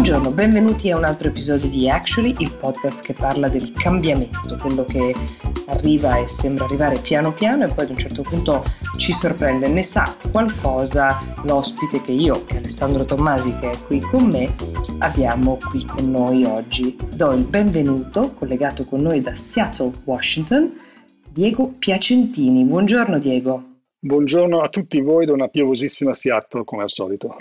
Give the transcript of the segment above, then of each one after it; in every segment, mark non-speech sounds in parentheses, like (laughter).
Buongiorno, benvenuti a un altro episodio di Actually, il podcast che parla del cambiamento, quello che arriva e sembra arrivare piano piano e poi ad un certo punto ci sorprende. Ne sa qualcosa l'ospite che io e Alessandro Tommasi, che è qui con me, abbiamo qui con noi oggi. Do il benvenuto, collegato con noi da Seattle, Washington, Diego Piacentini. Buongiorno Diego. Buongiorno a tutti voi da una piovosissima Seattle come al solito.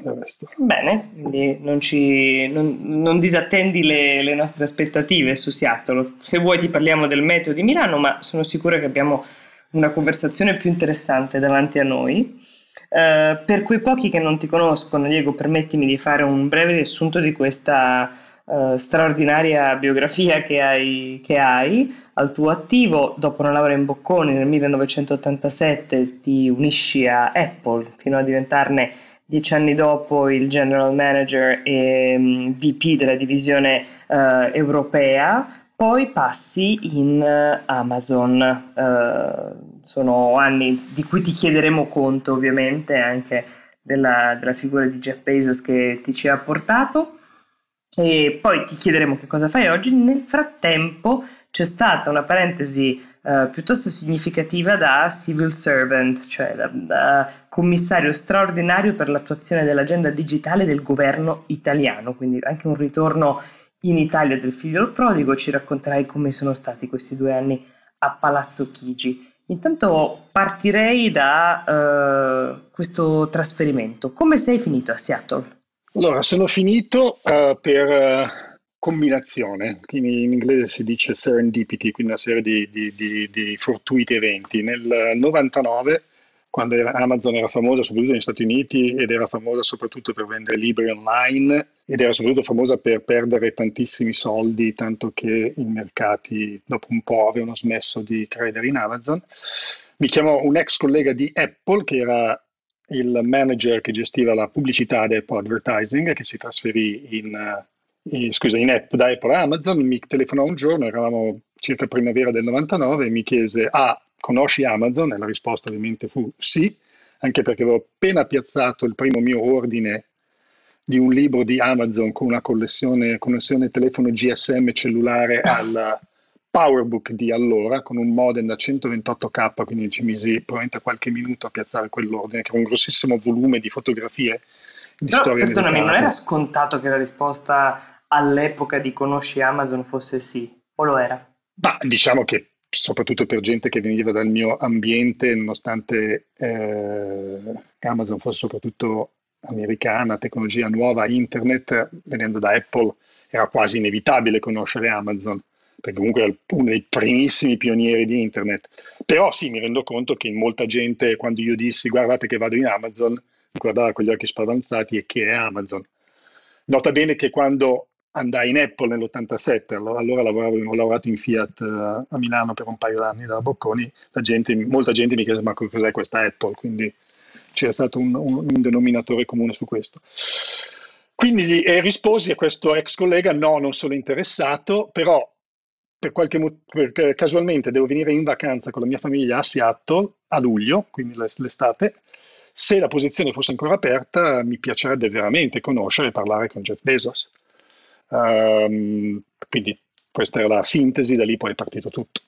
Bene, quindi non, ci, non, non disattendi le, le, nostre aspettative su Seattle. Se vuoi ti parliamo del meteo di Milano, ma sono sicura che abbiamo una conversazione più interessante davanti a noi. Uh, per quei pochi che non ti conoscono, Diego, permettimi di fare un breve riassunto di questa uh, straordinaria biografia che hai, che hai al tuo attivo. Dopo una laurea in Bocconi nel 1987 ti unisci a Apple fino a diventarne dieci anni dopo il general manager e mm, VP della divisione uh, europea, poi passi in uh, Amazon. Uh, sono anni di cui ti chiederemo conto ovviamente anche della, della figura di Jeff Bezos che ti ci ha portato e poi ti chiederemo che cosa fai oggi. Nel frattempo c'è stata una parentesi uh, piuttosto significativa da civil servant, cioè da, da, commissario straordinario per l'attuazione dell'agenda digitale del governo italiano, quindi anche un ritorno in Italia del figlio del prodigo. Ci racconterai come sono stati questi due anni a Palazzo Chigi. Intanto partirei da uh, questo trasferimento. Come sei finito a Seattle? Allora, sono finito uh, per uh, combinazione, in, in, inglese si dice serendipity, quindi una serie di, di, di, di fortuiti eventi. Nel 99, quando era, Amazon era famosa soprattutto negli Stati Uniti ed era famosa soprattutto per vendere libri online ed era soprattutto famosa per perdere tantissimi soldi, tanto che i mercati dopo un po' avevano smesso di credere in Amazon. Mi chiamò un ex collega di Apple che era il manager che gestiva la pubblicità di Apple Advertising, che si trasferì in, eh, in, scusa, in app da Apple a Amazon, mi telefonò un giorno, eravamo circa primavera del 99, e mi chiese, ah, conosci Amazon? E la risposta ovviamente fu sì, anche perché avevo appena piazzato il primo mio ordine di un libro di Amazon con una connessione, telefono GSM cellulare al PowerBook di allora con un modem da 128k, quindi ci misi probabilmente qualche minuto a piazzare quell'ordine, che era un grossissimo volume di fotografie di no, storie perdonami, non era scontato che la risposta all'epoca di conosci Amazon fosse sì, o lo era? Ma diciamo che soprattutto per gente che veniva dal mio ambiente, nonostante eh, Amazon fosse soprattutto americana, tecnologia nuova, internet, venendo da Apple, era quasi inevitabile conoscere Amazon perché comunque è uno dei primissimi pionieri di internet. Però sì, mi rendo conto che molta gente, quando io dissi guardate che vado in Amazon, guardava con gli occhi spavanzati e che è Amazon. Nota bene che quando andai in Apple nell'87, allora lavoravo, ho lavorato in Fiat uh, a Milano per un paio d'anni da Bocconi, gente, molta gente mi chiese ma cos'è questa Apple, quindi c'era stato un, un, un denominatore comune su questo. Quindi eh, risposi a questo ex collega no, non sono interessato, però per qualche perché casualmente devo venire in vacanza con la mia famiglia a Seattle a luglio, quindi l'estate. Se la posizione fosse ancora aperta, mi piacerebbe veramente conoscere e parlare con Jeff Bezos. Um, quindi questa era la sintesi, da lì poi è partito tutto.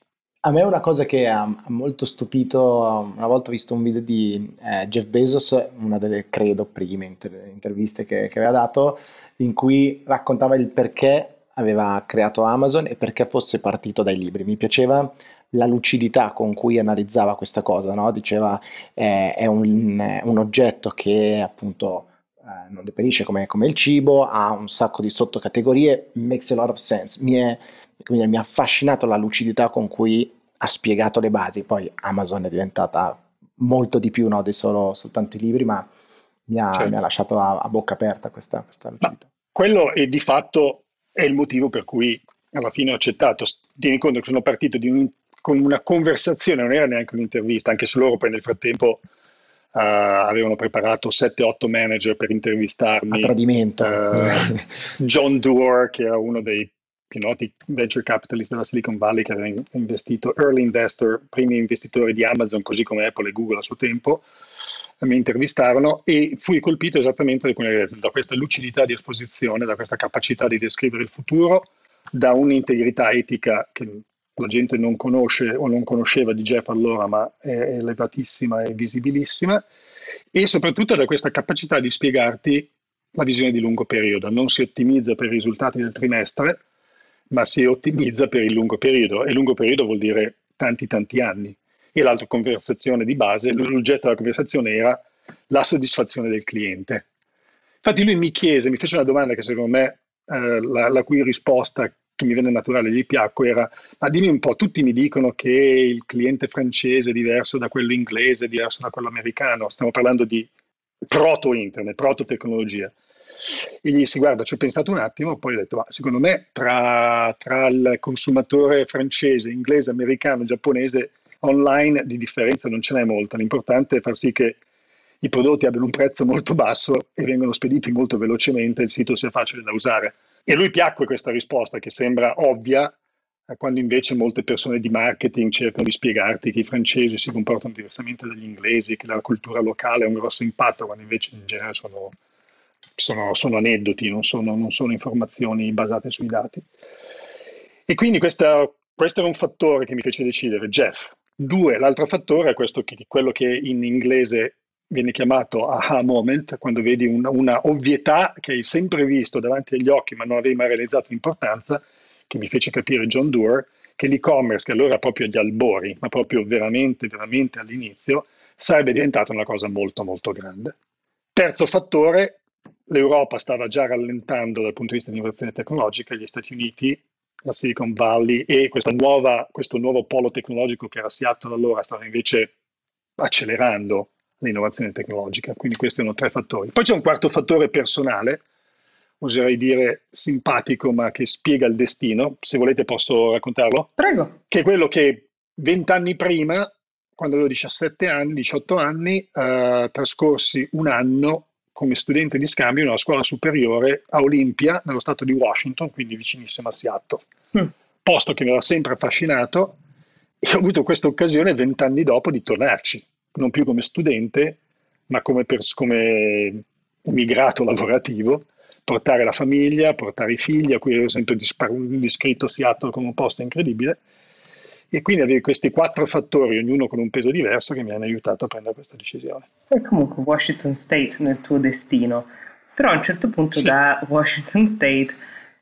A me una cosa che ha, molto stupito, una volta ho visto un video di eh, Jeff Bezos, una delle credo prime inter- interviste che, che aveva dato, in cui raccontava il perché aveva creato Amazon e perché fosse partito dai libri. Mi piaceva la lucidità con cui analizzava questa cosa, no? diceva eh, è un, un, oggetto che appunto eh, non deperisce come, come, il cibo, ha un sacco di sottocategorie, makes a lot of sense. Mi, è, mi ha affascinato la lucidità con cui ha spiegato le basi, poi Amazon è diventata molto di più no, di solo, soltanto i libri, ma mi ha, certo. mi ha lasciato a, a, bocca aperta questa, questa lucidità. Ma quello è di fatto è il motivo per cui alla fine ho accettato. Tieni conto che sono partito un, con una conversazione, non era neanche un'intervista, anche se loro poi nel frattempo uh, avevano preparato 7-8 manager per intervistarmi. A tradimento. Uh, John Doerr, che era uno dei più noti venture capitalist della Silicon Valley, che aveva investito, early investor, primi investitori di Amazon, così come Apple e Google a suo tempo. Mi intervistarono e fui colpito esattamente da questa lucidità di esposizione, da questa capacità di descrivere il futuro, da un'integrità etica che la gente non conosce o non conosceva di Jeff allora, ma è elevatissima e visibilissima, e soprattutto da questa capacità di spiegarti la visione di lungo periodo. Non si ottimizza per i risultati del trimestre, ma si ottimizza per il lungo periodo, e lungo periodo vuol dire tanti tanti anni. E l'altra conversazione di base, l'oggetto della conversazione era la soddisfazione del cliente. Infatti lui mi chiese, mi fece una domanda che secondo me eh, la, la, cui risposta che mi venne naturale gli piacque era ma dimmi un po', tutti mi dicono che il cliente francese è diverso da quello inglese, è diverso da quello americano, stiamo parlando di proto-internet, proto-tecnologia. E gli dissi, guarda, ci ho pensato un attimo, poi ho detto, ma secondo me tra, tra il consumatore francese, inglese, americano, giapponese, online di differenza non ce n'è molta, l'importante è far sì che i prodotti abbiano un prezzo molto basso e vengano spediti molto velocemente, il sito sia facile da usare. E a lui piacque questa risposta che sembra ovvia, eh, quando invece molte persone di marketing cercano di spiegarti che i francesi si comportano diversamente dagli inglesi, che la cultura locale ha un grosso impatto, quando invece in genere sono, sono, sono aneddoti, non sono, non sono, informazioni basate sui dati. E quindi questa, questo era un fattore che mi fece decidere, Jeff. Due, l'altro fattore è questo, quello che in inglese viene chiamato aha moment, quando vedi una, una, ovvietà che hai sempre visto davanti agli occhi ma non avevi mai realizzato l'importanza, che mi fece capire John Doerr, che l'e-commerce, che allora proprio agli albori, ma proprio veramente, veramente all'inizio, sarebbe diventata una cosa molto, molto grande. Terzo fattore, l'Europa stava già rallentando dal punto di vista di innovazione tecnologica, gli Stati Uniti, la Silicon Valley e nuova, questo nuovo polo tecnologico che era Seattle allora stava invece accelerando l'innovazione tecnologica. Quindi questi sono tre fattori. Poi c'è un quarto fattore personale, oserei dire simpatico, ma che spiega il destino. Se volete posso raccontarlo? Prego. Che è quello che vent'anni prima, quando avevo 17 anni, 18 anni, eh, trascorsi un anno come studente di scambio in una scuola superiore a Olympia, nello stato di Washington, quindi vicinissimo a Seattle. Mm. Posto che mi aveva sempre affascinato e ho avuto questa occasione vent'anni dopo di tornarci non più come studente, ma come, pers- come immigrato lavorativo, portare la famiglia, portare i figli, a cui avevo sempre descritto Seattle come un posto incredibile. E quindi avevi questi quattro fattori, ognuno con un peso diverso, che mi hanno aiutato a prendere questa decisione. E comunque Washington State nel tuo destino. Però a un certo punto sì. da Washington State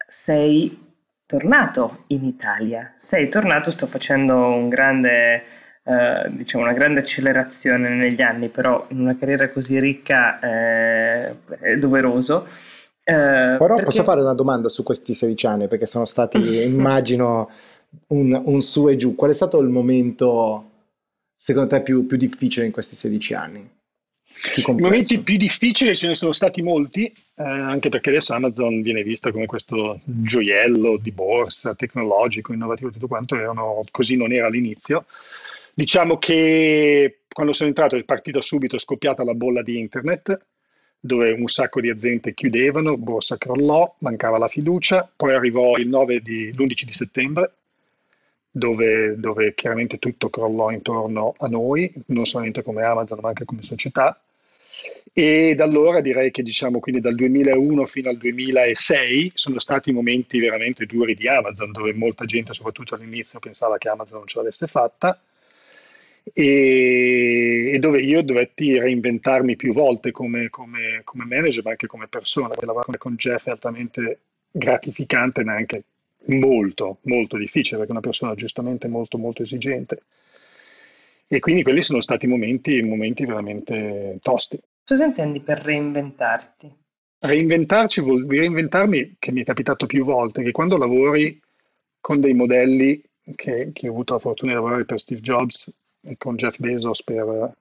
sei tornato in Italia. Sei tornato, sto facendo un grande eh, diciamo una grande accelerazione negli anni, però in una carriera così ricca eh, è doveroso. Eh, però perché... posso fare una domanda su questi 16 anni, perché sono stati, (laughs) immagino, un, un, su e giù. Qual è stato il momento, secondo te, più, più difficile in questi 16 anni? I momenti più difficili ce ne sono stati molti, eh, anche perché adesso Amazon viene vista come questo gioiello di borsa tecnologico, innovativo, tutto quanto, erano, così non era all'inizio. Diciamo che quando sono entrato è partita subito, è scoppiata la bolla di internet, dove un sacco di aziende chiudevano, borsa crollò, mancava la fiducia, poi arrivò il 9 di, l'11 di settembre, dove, dove, chiaramente tutto crollò intorno a noi, non solamente come Amazon ma anche come società. E da allora direi che diciamo quindi dal 2001 fino al 2006 sono stati momenti veramente duri di Amazon, dove molta gente, soprattutto all'inizio, pensava che Amazon non ce l'avesse fatta e, e, dove io dovetti reinventarmi più volte come, come, come manager, ma anche come persona. Lavorare con Jeff è altamente gratificante, ma anche molto, molto difficile, perché è una persona giustamente molto, molto esigente. E quindi quelli sono stati momenti, momenti veramente tosti. Cosa intendi per reinventarti? Reinventarci vuol dire reinventarmi, che mi è capitato più volte, che quando lavori con dei modelli che, che ho avuto la fortuna di lavorare per Steve Jobs e con Jeff Bezos per,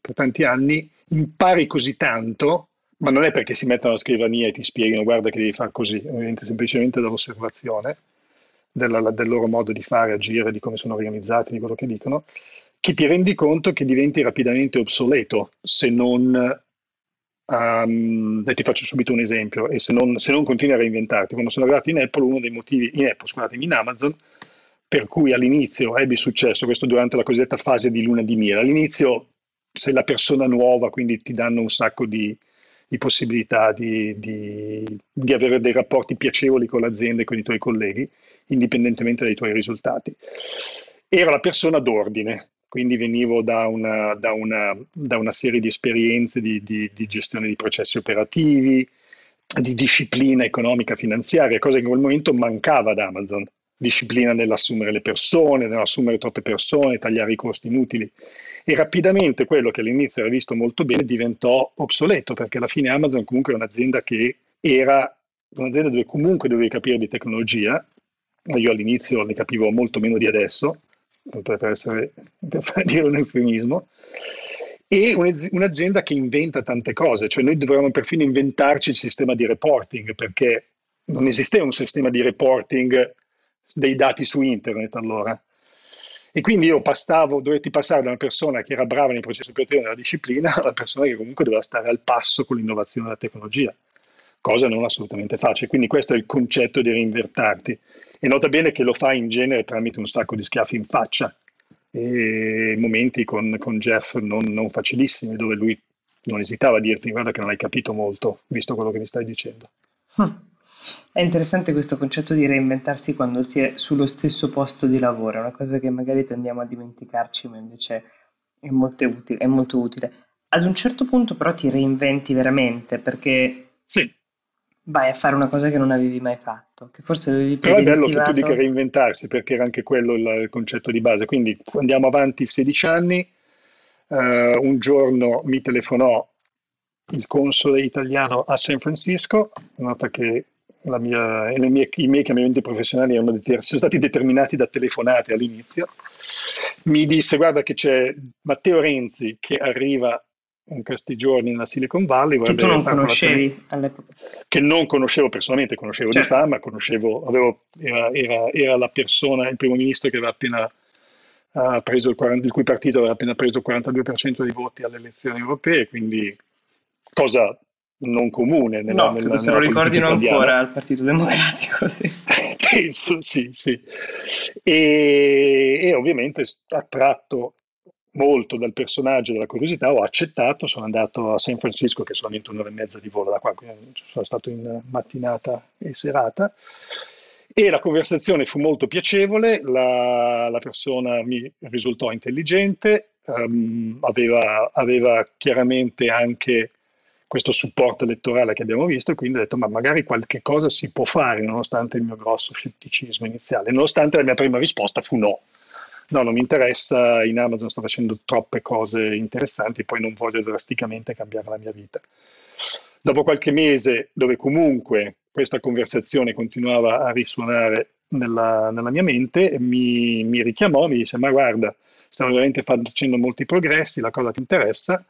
per tanti anni, impari così tanto, ma non è perché si mettono alla scrivania e ti spiegano guarda che devi fare così, ovviamente semplicemente dall'osservazione della, del loro modo di fare, agire, di come sono organizzati, di quello che dicono, che ti rendi conto che diventi rapidamente obsoleto se non Um, e ti faccio subito un esempio, e se non, se non, continui a reinventarti, quando sono arrivati in Apple, uno dei motivi, in Apple, scusatemi, in Amazon, per cui all'inizio ebbi successo, questo durante la cosiddetta fase di luna di miele. All'inizio sei la persona nuova, quindi ti danno un sacco di, di possibilità di, di, di, avere dei rapporti piacevoli con l'azienda e con i tuoi colleghi, indipendentemente dai tuoi risultati. Ero la persona d'ordine, quindi venivo da una, da una, da una serie di esperienze di, di, gestione di processi operativi, di disciplina economica finanziaria, cosa che in quel momento mancava ad Amazon. Disciplina nell'assumere le persone, nell'assumere troppe persone, tagliare i costi inutili. E rapidamente quello che all'inizio era visto molto bene diventò obsoleto, perché alla fine Amazon comunque era un'azienda che era un'azienda dove comunque dovevi capire di tecnologia. Io all'inizio ne capivo molto meno di adesso, per, essere, per dire un eufemismo e un'azienda che inventa tante cose, cioè noi dovremmo perfino inventarci il sistema di reporting perché non esisteva un sistema di reporting dei dati su internet allora. E quindi io passavo, dovetti passare da una persona che era brava nei processi operativi nella disciplina a una persona che comunque doveva stare al passo con l'innovazione della tecnologia, cosa non assolutamente facile. Quindi questo è il concetto di reinvertarti. E nota bene che lo fa in genere tramite un sacco di schiaffi in faccia, e momenti con, con Jeff non, non, facilissimi dove lui non esitava a dirti guarda che non hai capito molto visto quello che mi stai dicendo. Hm. È interessante questo concetto di reinventarsi quando si è sullo stesso posto di lavoro, è una cosa che magari tendiamo a dimenticarci ma invece è molto utile. È molto utile. Ad un certo punto però ti reinventi veramente perché sì vai a fare una cosa che non avevi mai fatto, che forse avevi Però è bello che tu dica reinventarsi, perché era anche quello il, concetto di base. Quindi andiamo avanti 16 anni, uh, un giorno mi telefonò il console italiano a San Francisco, nota che mia, mie, i miei cambiamenti professionali sono stati determinati da telefonate all'inizio, mi disse guarda che c'è Matteo Renzi che arriva in questi giorni nella Silicon Valley. Che tu non conoscevi all'epoca? Che non conoscevo personalmente, conoscevo certo. di fama, conoscevo, avevo, era, era, era, la persona, il primo ministro che aveva appena uh, preso il, 40, il cui partito aveva appena preso il 42% dei voti alle elezioni europee, quindi cosa non comune nella, no, nella, se lo ricordino ancora al Partito Democratico, sì. (laughs) Penso, sì, sì. E, e ovviamente attratto molto dal personaggio dalla curiosità, ho accettato, sono andato a San Francisco, che è solamente un'ora e mezza di volo da qua, quindi sono stato in mattinata e serata. E la conversazione fu molto piacevole, la, la persona mi risultò intelligente, um, aveva, aveva, chiaramente anche questo supporto elettorale che abbiamo visto, e quindi ho detto, ma magari qualche cosa si può fare, nonostante il mio grosso scetticismo iniziale, nonostante la mia prima risposta fu no no, non mi interessa, in Amazon sto facendo troppe cose interessanti, poi non voglio drasticamente cambiare la mia vita. Dopo qualche mese, dove comunque questa conversazione continuava a risuonare nella, nella mia mente, mi, mi, richiamò, mi disse, ma guarda, stiamo veramente facendo molti progressi, la cosa ti interessa?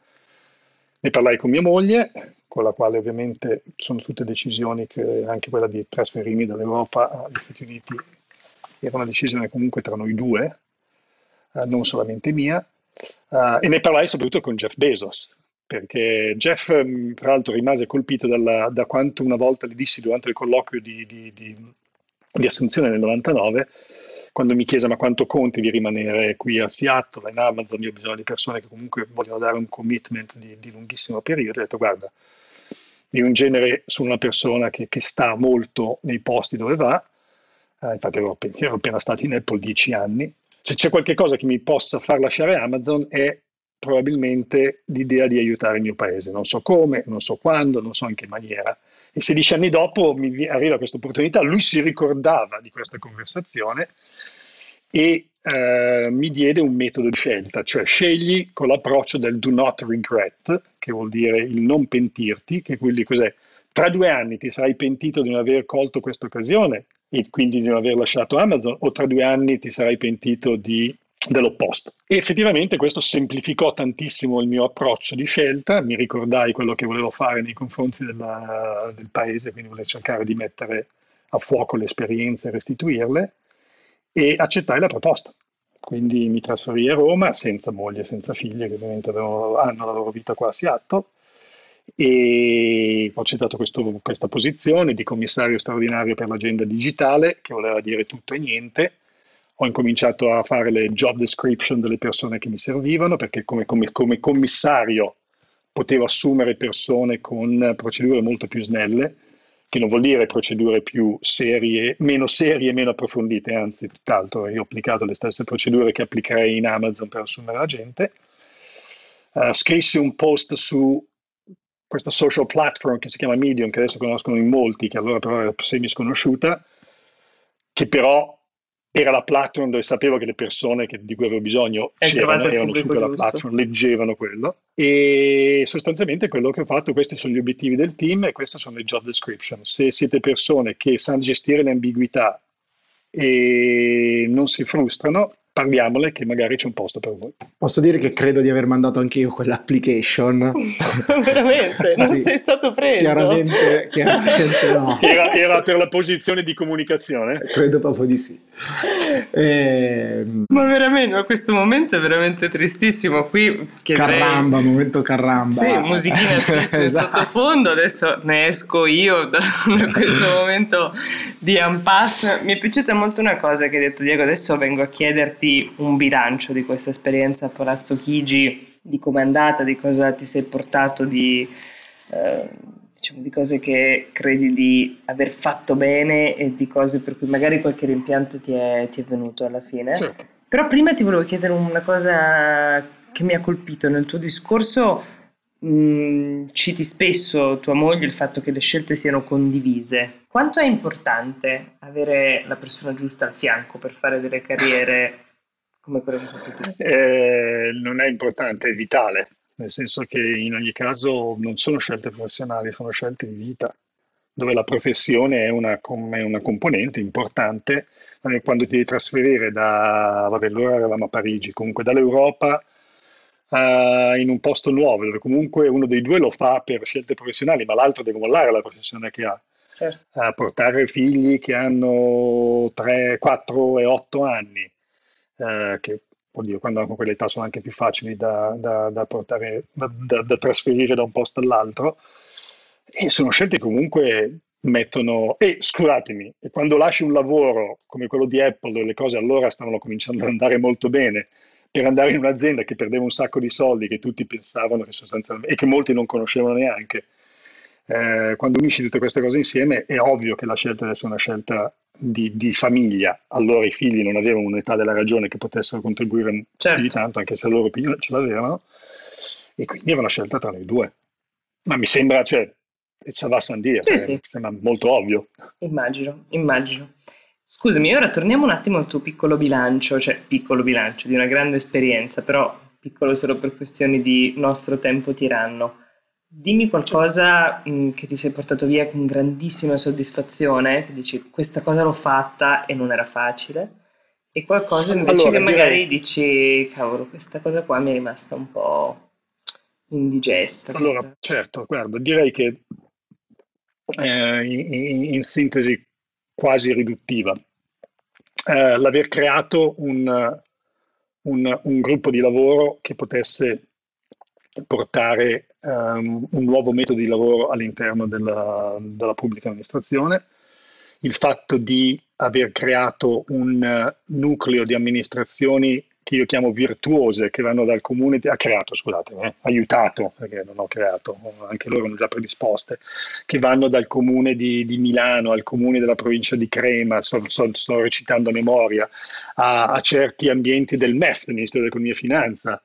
Ne parlai con mia moglie, con la quale ovviamente sono tutte decisioni che anche quella di trasferirmi dall'Europa agli Stati Uniti era una decisione comunque tra noi due, eh, non solamente mia, uh, e ne parlai soprattutto con Jeff Bezos, perché Jeff mm, tra l'altro rimase colpito dalla, da quanto una volta gli dissi durante il colloquio di, di, di, di, assunzione nel 99, quando mi chiese ma quanto conti di rimanere qui a Seattle, in Amazon, io ho bisogno di persone che comunque vogliono dare un commitment di, lunghissimo periodo, ho detto guarda, io in genere sono una persona che, che sta molto nei posti dove va, uh, infatti ero, ero appena stato in Apple dieci anni, se c'è qualcosa che mi possa far lasciare Amazon è probabilmente l'idea di aiutare il mio paese. Non so come, non so quando, non so in che maniera. E 16 anni dopo mi arriva questa opportunità, lui si ricordava di questa conversazione e eh, mi diede un metodo di scelta, cioè scegli con l'approccio del do not regret, che vuol dire il non pentirti, che quindi cos'è? Tra due anni ti sarai pentito di non aver colto questa occasione, e quindi di non aver lasciato Amazon o tra due anni ti sarai pentito di, dell'opposto. E effettivamente questo semplificò tantissimo il mio approccio di scelta, mi ricordai quello che volevo fare nei confronti della, del paese, quindi volevo cercare di mettere a fuoco le esperienze e restituirle e accettai la proposta. Quindi mi trasferì a Roma senza moglie, senza figlie, che ovviamente avevano, hanno la loro vita qua a Seattle e ho accettato questo, questa posizione di commissario straordinario per l'agenda digitale, che voleva dire tutto e niente. Ho incominciato a fare le job description delle persone che mi servivano, perché come, come, come commissario potevo assumere persone con procedure molto più snelle, che non vuol dire procedure più serie, meno serie meno approfondite, anzi tutt'altro, io ho applicato le stesse procedure che applicherei in Amazon per assumere la gente. Uh, scrissi un post su questa social platform che si chiama Medium, che adesso conoscono in molti, che allora però era semi sconosciuta, che però era la platform dove sapevo che le persone che, di cui avevo bisogno c'erano, erano su quella giusto. platform, leggevano quello e sostanzialmente quello che ho fatto, questi sono gli obiettivi del team e queste sono le job description. Se siete persone che sanno gestire le ambiguità e non si frustrano, parliamole che magari c'è un posto per voi. Posso dire che credo di aver mandato anche io quell'application. (laughs) Veramente? Non sì. sei stato preso? Chiaramente, chiaramente no. (laughs) Era, era, per la posizione di comunicazione? Credo proprio di sì. E... Ehm, ma veramente, ma questo momento è veramente tristissimo. Qui chiederei... Caramba, momento caramba. Sì, musichina (laughs) triste esatto. sottofondo. Adesso ne esco io da questo momento di unpass. Mi è piaciuta molto una cosa che hai detto Diego. Adesso vengo a chiederti un bilancio di questa esperienza a Palazzo Chigi, di come è andata, di cosa ti sei portato, di, eh, diciamo, di cose che credi di aver fatto bene e di cose per cui magari qualche rimpianto ti è, ti è venuto alla fine. Certo. Però prima ti volevo chiedere una cosa che mi ha colpito nel tuo discorso. Mm, citi spesso tua moglie il fatto che le scelte siano condivise. Quanto è importante avere la persona giusta al fianco per fare delle carriere come quello che eh, Non è importante, è vitale, nel senso che in ogni caso non sono scelte professionali, sono scelte di vita, dove la professione è una, è una componente importante. Quando ti devi trasferire da, vabbè, allora eravamo a Parigi, comunque dall'Europa Uh, in un posto nuovo, dove comunque uno dei due lo fa per scelte professionali, ma l'altro deve mollare la professione che ha. Certo. Uh, portare figli che hanno 3, 4 e 8 anni, eh, che oddio, quando hanno quell'età sono anche più facili da, da, da portare, da, trasferire da un posto all'altro. E sono scelte che comunque mettono... E scusatemi, quando lasci un lavoro come quello di Apple, dove le cose allora stavano cominciando ad andare molto bene, per andare in un'azienda che perdeva un sacco di soldi, che tutti pensavano che sostanzialmente, e che molti non conoscevano neanche, eh, quando unisci tutte queste cose insieme è ovvio che la scelta deve essere una scelta di, di, famiglia, allora i figli non avevano un'età della ragione che potessero contribuire certo. di tanto, anche se la loro opinione ce l'avevano, e quindi era una scelta tra le due. Ma mi sembra, cioè, ça va san dire, sì, cioè, sì. sembra molto ovvio. Immagino, immagino. Scusami, ora torniamo un attimo al tuo piccolo bilancio, cioè piccolo bilancio di una grande esperienza, però piccolo solo per questioni di nostro tempo tiranno. Dimmi qualcosa mh, mm, che ti sei portato via con grandissima soddisfazione, che dici questa cosa l'ho fatta e non era facile, e qualcosa invece allora, che magari direi... dici cavolo, questa cosa qua mi è rimasta un po' indigesta. Allora, questa... certo, guarda, direi che eh, in, in, sintesi quasi riduttiva, eh, l'aver creato un, un, un gruppo di lavoro che potesse portare um, un nuovo metodo di lavoro all'interno della, della, pubblica amministrazione, il fatto di aver creato un nucleo di amministrazioni che io chiamo virtuose, che vanno dal comune, ha creato, scusate, eh, aiutato, perché non ho creato, anche loro hanno già predisposte, che vanno dal comune di, di Milano al comune della provincia di Crema, sto, sto, sto recitando a memoria, a, a certi ambienti del MEF, del Ministero dell'Economia e Finanza,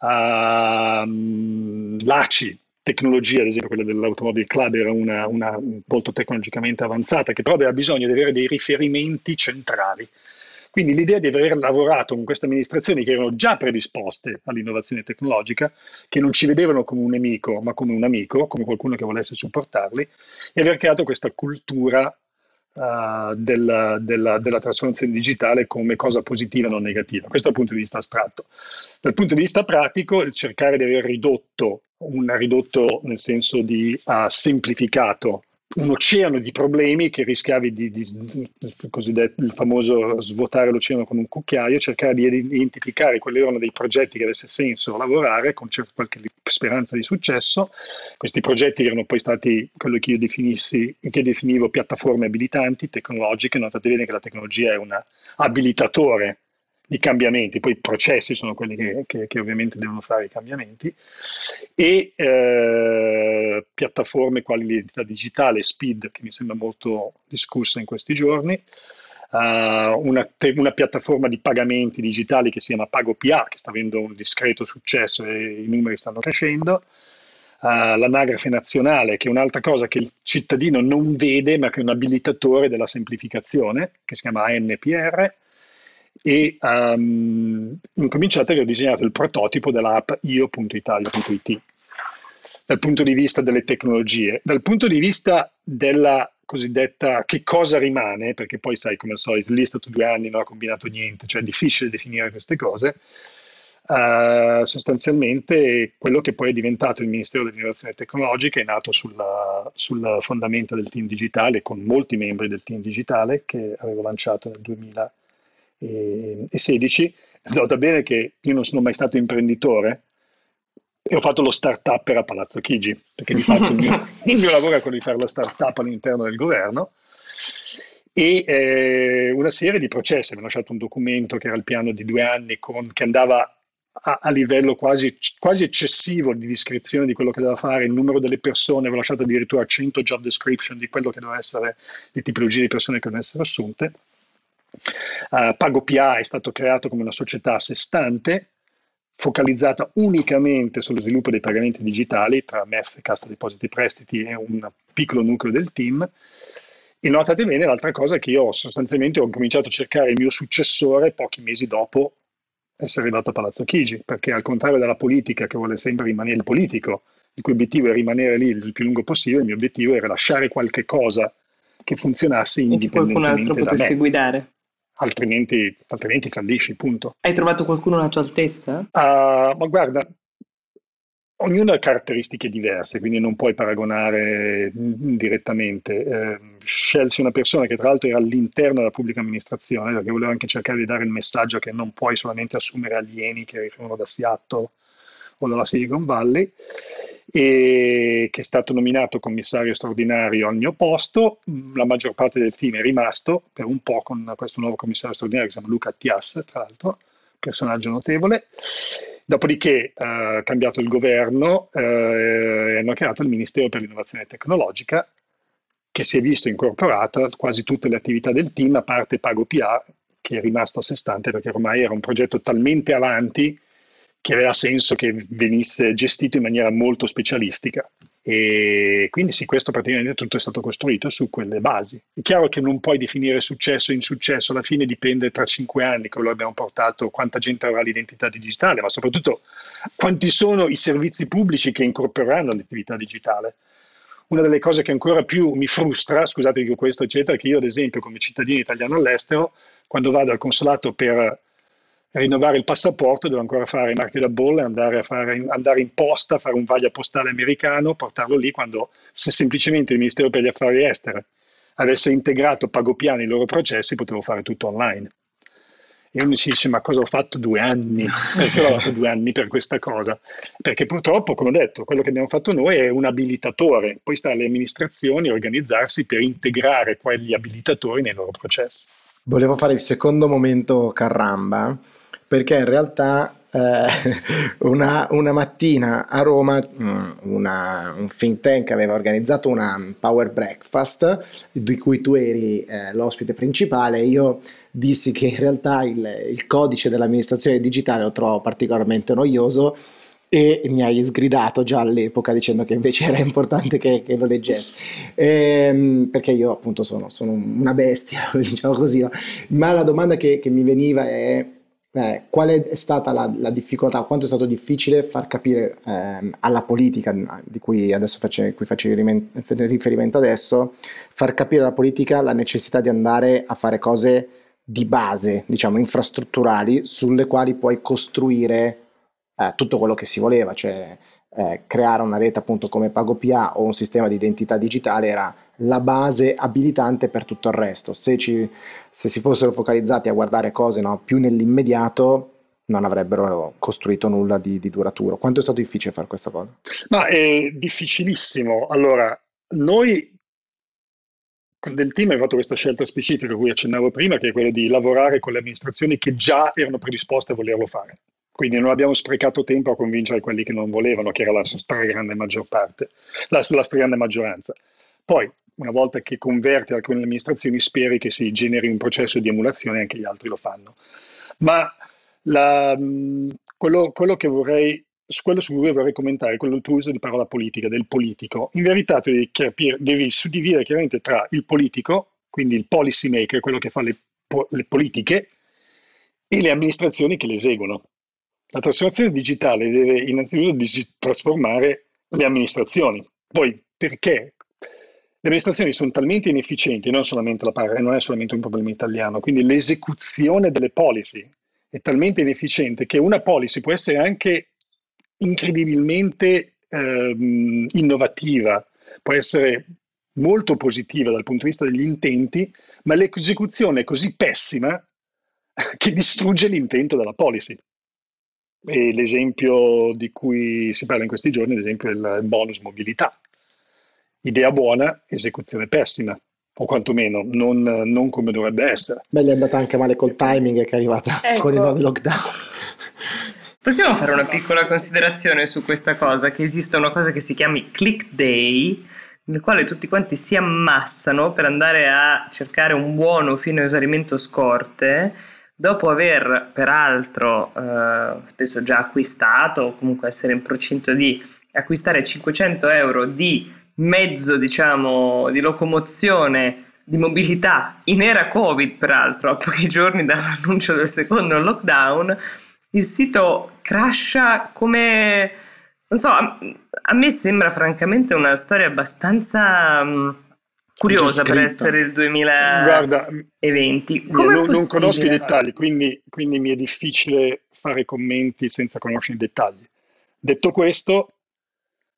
um, l'ACI, tecnologia, ad esempio quella dell'Automobile Club era una, una, molto tecnologicamente avanzata, che però aveva bisogno di avere dei riferimenti centrali. Quindi l'idea di aver lavorato con queste amministrazioni che erano già predisposte all'innovazione tecnologica, che non ci vedevano come un nemico, ma come un amico, come qualcuno che volesse supportarli, e aver creato questa cultura uh, della, della, della, trasformazione digitale come cosa positiva e non negativa. Questo dal punto di vista astratto. Dal punto di vista pratico, il cercare di aver ridotto, un ridotto nel senso di uh, semplificato un oceano di problemi che rischiavi di, di, cosiddetto, il famoso svuotare l'oceano con un cucchiaio, cercare di identificare quali erano dei progetti che avesse senso lavorare con qualche speranza di successo. Questi progetti erano poi stati quello che io definissi, che definivo piattaforme abilitanti, tecnologiche, notate bene che la tecnologia è un abilitatore di cambiamenti, poi i processi sono quelli che, che, che ovviamente devono fare i cambiamenti, e eh, piattaforme quali l'identità digitale, SPID, che mi sembra molto discussa in questi giorni, uh, una, te, una, piattaforma di pagamenti digitali che si chiama PagoPA, che sta avendo un discreto successo e i numeri stanno crescendo, uh, l'anagrafe nazionale, che è un'altra cosa che il cittadino non vede, ma che è un abilitatore della semplificazione, che si chiama ANPR, e um, incominciate che ho disegnato il prototipo dell'app io.italia.it dal punto di vista delle tecnologie. Dal punto di vista della cosiddetta che cosa rimane, perché poi sai come al solito, lì è stato due anni, non ha combinato niente, cioè è difficile definire queste cose, uh, sostanzialmente quello che poi è diventato il Ministero dell'Innovazione Tecnologica è nato sulla, sul fondamento del team digitale, con molti membri del team digitale che avevo lanciato nel 2000 e 16. Nota bene che io non sono mai stato imprenditore e ho fatto lo start-up a Palazzo Chigi, perché di fatto il mio, (laughs) il mio lavoro è quello di fare lo start-up all'interno del governo e eh, una serie di processi. Abbiamo lasciato un documento che era il piano di due anni con, che andava a, a livello quasi, quasi, eccessivo di descrizione di quello che doveva fare, il numero delle persone, avevo lasciato addirittura 100 job description di quello che doveva essere, di tipologie di persone che dovevano essere assunte. Uh, PagoPA è stato creato come una società a sé stante, focalizzata unicamente sullo sviluppo dei pagamenti digitali tra MEF, Cassa Depositi e Prestiti e un piccolo nucleo del team. E notate bene, l'altra cosa è che io sostanzialmente ho cominciato a cercare il mio successore pochi mesi dopo essere arrivato a Palazzo Chigi, perché al contrario della politica che vuole sempre rimanere il politico, il cui obiettivo è rimanere lì il più lungo possibile, il mio obiettivo era lasciare qualche cosa che funzionasse indipendentemente da me. Che qualcun altro potesse guidare altrimenti, altrimenti fallisci, punto. Hai trovato qualcuno alla tua altezza? Uh, ma guarda, ognuno ha caratteristiche diverse, quindi non puoi paragonare direttamente. Eh, scelsi una persona che tra l'altro era all'interno della pubblica amministrazione, perché volevo anche cercare di dare il messaggio che non puoi solamente assumere alieni che arrivano da Seattle o dalla Silicon Valley e che è stato nominato commissario straordinario al mio posto. La maggior parte del team è rimasto per un po' con questo nuovo commissario straordinario che si chiama Luca Attias, tra l'altro, personaggio notevole. Dopodiché ha eh, cambiato il governo eh, e hanno creato il Ministero per l'innovazione tecnologica che si è visto incorporata quasi tutte le attività del team, a parte PagoPA, che è rimasto a sé stante perché ormai era un progetto talmente avanti che aveva senso che venisse gestito in maniera molto specialistica. E quindi sì, questo praticamente tutto è stato costruito su quelle basi. È chiaro che non puoi definire successo in successo, alla fine dipende tra cinque anni quello abbiamo portato, quanta gente avrà l'identità digitale, ma soprattutto quanti sono i servizi pubblici che incorporeranno l'attività digitale. Una delle cose che ancora più mi frustra, scusate che questo eccetera, è che io ad esempio come cittadino italiano all'estero, quando vado al consolato per rinnovare il passaporto, devo ancora fare i marchi da bolla, andare, fare, andare in posta, fare un vaglio postale americano, portarlo lì, quando se semplicemente il Ministero per gli Affari Esteri avesse integrato pagopiani i loro processi, potevo fare tutto online. E uno si dice, ma cosa ho fatto due anni? Perché ho fatto due anni per questa cosa? Perché purtroppo, come ho detto, quello che abbiamo fatto noi è un abilitatore, poi sta alle amministrazioni organizzarsi per integrare quegli abilitatori nei loro processi. Volevo fare il secondo momento carramba, perché in realtà eh, (laughs) una, una, mattina a Roma mm, una, un think tank aveva organizzato una power breakfast di cui tu eri eh, l'ospite principale. Io dissi che in realtà il, il codice dell'amministrazione digitale lo trovo particolarmente noioso e mi hai sgridato già all'epoca dicendo che invece era importante che, che lo leggessi ehm, perché io appunto sono, sono, una bestia (laughs) diciamo così no? ma la domanda che, che mi veniva è eh, qual è stata la, la, difficoltà? Quanto è stato difficile far capire eh, alla politica di cui adesso face, cui facevi riferimento adesso far capire alla politica la necessità di andare a fare cose di base diciamo infrastrutturali sulle quali puoi costruire eh, tutto quello che si voleva, cioè eh, creare una rete appunto come PagoPA o un sistema di identità digitale era la base abilitante per tutto il resto. Se, ci, se si fossero focalizzati a guardare cose no, più nell'immediato, non avrebbero costruito nulla di, di, duraturo. Quanto è stato difficile fare questa cosa? Ma è difficilissimo. Allora, noi del team hai fatto questa scelta specifica a cui accennavo prima, che è quella di lavorare con le amministrazioni che già erano predisposte a volerlo fare. Quindi non abbiamo sprecato tempo a convincere quelli che non volevano, che era la stragrande maggior parte, la, la stragrande maggioranza. Poi, una volta che converti alcune amministrazioni, speri che si generi un processo di emulazione e anche gli altri lo fanno. Ma la, quello, quello, che vorrei, su quello su cui vorrei commentare, quello del tuo uso di parola politica, del politico. In verità tu devi, capire, devi suddividere chiaramente tra il politico, quindi il policy maker, quello che fa le, le politiche, e le amministrazioni che le eseguono. La trasformazione digitale deve innanzitutto trasformare le amministrazioni. Poi perché? Le amministrazioni sono talmente inefficienti, non, parte, non è solamente un problema italiano, quindi l'esecuzione delle policy è talmente inefficiente che una policy può essere anche incredibilmente ehm, innovativa, può essere molto positiva dal punto di vista degli intenti, ma l'esecuzione è così pessima (laughs) che distrugge l'intento della policy. E l'esempio di cui si parla in questi giorni, ad esempio, è il bonus mobilità. Idea buona, esecuzione pessima o quantomeno non, non, come dovrebbe essere. Beh, gli è andata anche male col timing che è arrivata ecco. con i nuovi lockdown. Possiamo fare una piccola considerazione su questa cosa, che esiste una cosa che si chiama Click Day, nel quale tutti quanti si ammassano per andare a cercare un buono fino a esaurimento scorte, dopo aver peraltro eh, spesso già acquistato o comunque essere in procinto di acquistare 500 euro di mezzo, diciamo, di locomozione, di mobilità in era Covid, peraltro, a pochi giorni dall'annuncio del secondo lockdown, il sito crasha come... Non so, a, a me sembra francamente una storia abbastanza... Um, curiosa per essere il 2020. Guarda, non, non, conosco i dettagli, quindi, quindi, mi è difficile fare commenti senza conoscere i dettagli. Detto questo,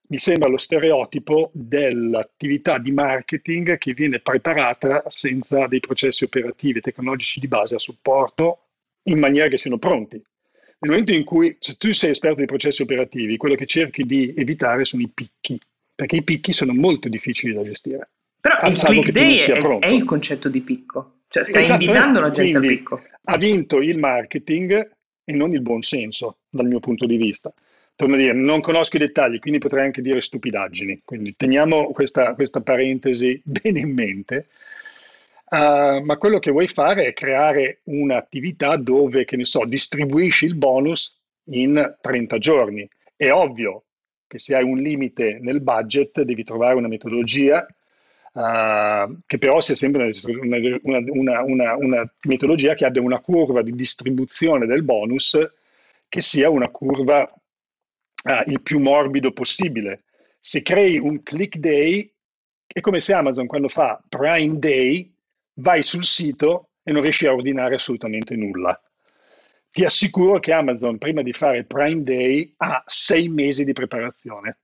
mi sembra lo stereotipo dell'attività di marketing che viene preparata senza dei processi operativi e tecnologici di base a supporto in maniera che siano pronti. Nel momento in cui se tu sei esperto dei processi operativi, quello che cerchi di evitare sono i picchi, perché i picchi sono molto difficili da gestire. Però il click day è, è, il concetto di picco, cioè stai invitando la gente al picco. Ha vinto il marketing e non il buon senso, dal mio punto di vista torno a dire, non conosco i dettagli, quindi potrei anche dire stupidaggini. Quindi teniamo questa, questa parentesi (laughs) bene in mente. Uh, ma quello che vuoi fare è creare un'attività dove, che ne so, distribuisci il bonus in 30 giorni. È ovvio che se hai un limite nel budget devi trovare una metodologia uh, che però sia sempre una, una, una, una metodologia che abbia una curva di distribuzione del bonus che sia una curva uh, il più morbido possibile. Se crei un click day, è come se Amazon quando fa Prime Day, vai sul sito e non riesci a ordinare assolutamente nulla. Ti assicuro che Amazon, prima di fare Prime Day, ha sei mesi di preparazione.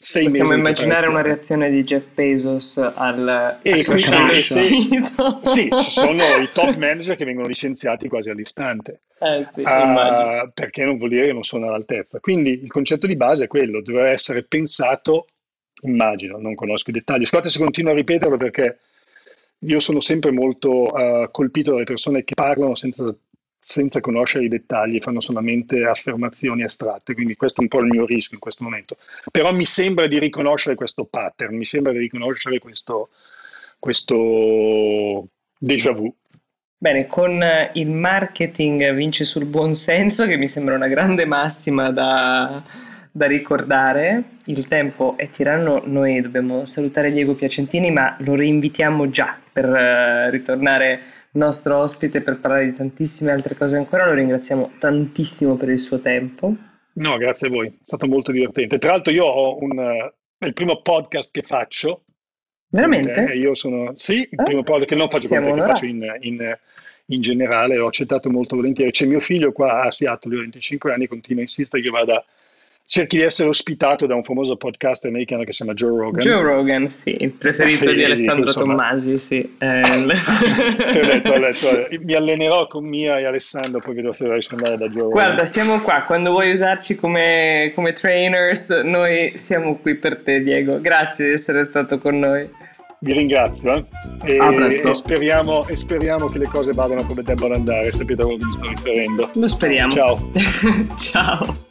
Sei Possiamo immaginare una reazione di Jeff Bezos al e se, (laughs) Sì, ci sono i top manager che vengono licenziati quasi all'istante. Eh sì, uh, perché non vuol dire che non sono all'altezza. Quindi il concetto di base è quello, deve essere pensato, immagino, non conosco i dettagli. Scusate se continuo a ripeterlo perché io sono sempre molto uh, colpito dalle persone che parlano senza senza conoscere i dettagli, fanno solamente affermazioni astratte, quindi questo è un po' il mio rischio in questo momento. Però mi sembra di riconoscere questo pattern, mi sembra di riconoscere questo, questo déjà vu. Bene, con il marketing vince sul buon senso, che mi sembra una grande massima da, da ricordare. Il tempo è tiranno, noi dobbiamo salutare Diego Piacentini, ma lo reinvitiamo già per uh, ritornare nostro ospite per parlare di tantissime altre cose ancora. Lo ringraziamo tantissimo per il suo tempo. No, grazie a voi, è stato molto divertente. Tra l'altro io ho un, è il primo podcast che faccio. Veramente? Io sono, sì, il ah, primo podcast che non faccio con te, che faccio in, in, in, generale, ho accettato molto volentieri. C'è mio figlio qua a Seattle, ho 25 anni, continua a insistere che vada cerchi di essere ospitato da un famoso podcast americano che si chiama Joe Rogan. Joe Rogan, sì, il preferito sì, di Alessandro insomma. Tommasi, sì. Eh. ho detto, ho detto, mi allenerò con Mia e Alessandro poi devo andare da Joe Rogan. Guarda, siamo qua, quando vuoi usarci come, come trainers, noi siamo qui per te Diego, grazie di essere stato con noi. Vi ringrazio eh? e, e, speriamo, e, speriamo, che le cose vadano come debbano andare. Sapete a quello che mi sto riferendo. Lo speriamo. Ciao. (laughs) Ciao.